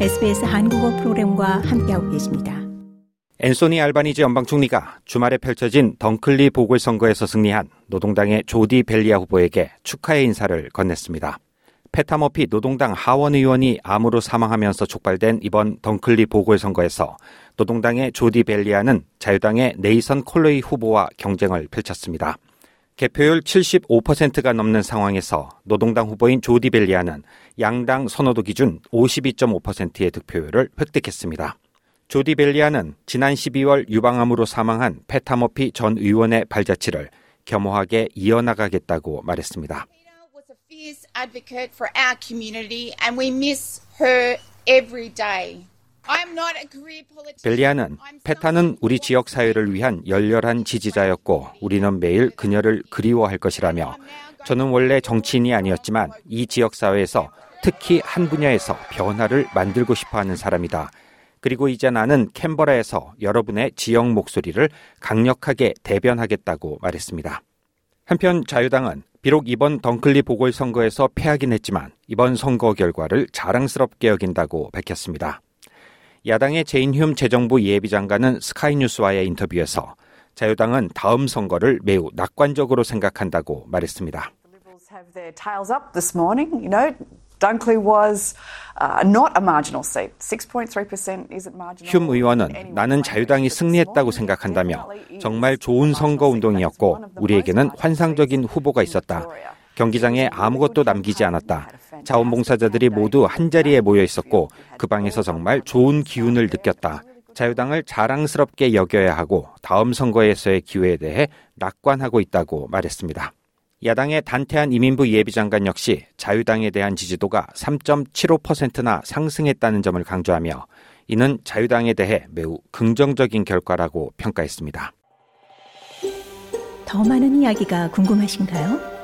SBS 한국어 프로그램과 함께하고 계십니다. 앤소니 알바니지 연방 총리가 주말에 펼쳐진 덩클리 보궐선거에서 승리한 노동당의 조디 벨리아 후보에게 축하의 인사를 건넸습니다. 페타머피 노동당 하원 의원이 암으로 사망하면서 촉발된 이번 덩클리 보궐선거에서 노동당의 조디 벨리아는 자유당의 네이선 콜로이 후보와 경쟁을 펼쳤습니다. 개표율 75%가 넘는 상황에서 노동당 후보인 조디 벨리아는 양당 선호도 기준 52.5%의 득표율을 획득했습니다. 조디 벨리아는 지난 12월 유방암으로 사망한 페타머피 전 의원의 발자취를 겸허하게 이어나가겠다고 말했습니다. 벨리아는 페타는 우리 지역 사회를 위한 열렬한 지지자였고 우리는 매일 그녀를 그리워할 것이라며 저는 원래 정치인이 아니었지만 이 지역 사회에서 특히 한 분야에서 변화를 만들고 싶어 하는 사람이다. 그리고 이제 나는 캔버라에서 여러분의 지역 목소리를 강력하게 대변하겠다고 말했습니다. 한편 자유당은 비록 이번 던클리 보궐선거에서 패하긴 했지만 이번 선거 결과를 자랑스럽게 여긴다고 밝혔습니다. 야당의 제인 흄 재정부 예비장관은 스카이뉴스와의 인터뷰에서 자유당은 다음 선거를 매우 낙관적으로 생각한다고 말했습니다. 흉 의원은 나는 자유당이 승리했다고 생각한다며 정말 좋은 선거 운동이었고 우리에게는 환상적인 후보가 있었다. 경기장에 아무것도 남기지 않았다. 자원봉사자들이 모두 한자리에 모여 있었고 그 방에서 정말 좋은 기운을 느꼈다. 자유당을 자랑스럽게 여겨야 하고 다음 선거에서의 기회에 대해 낙관하고 있다고 말했습니다. 야당의 댄 테한 이민부 예비장관 역시 자유당에 대한 지지도가 3.75%나 상승했다는 점을 강조하며 이는 자유당에 대해 매우 긍정적인 결과라고 평가했습니다. 더 많은 이야기가 궁금하신가요?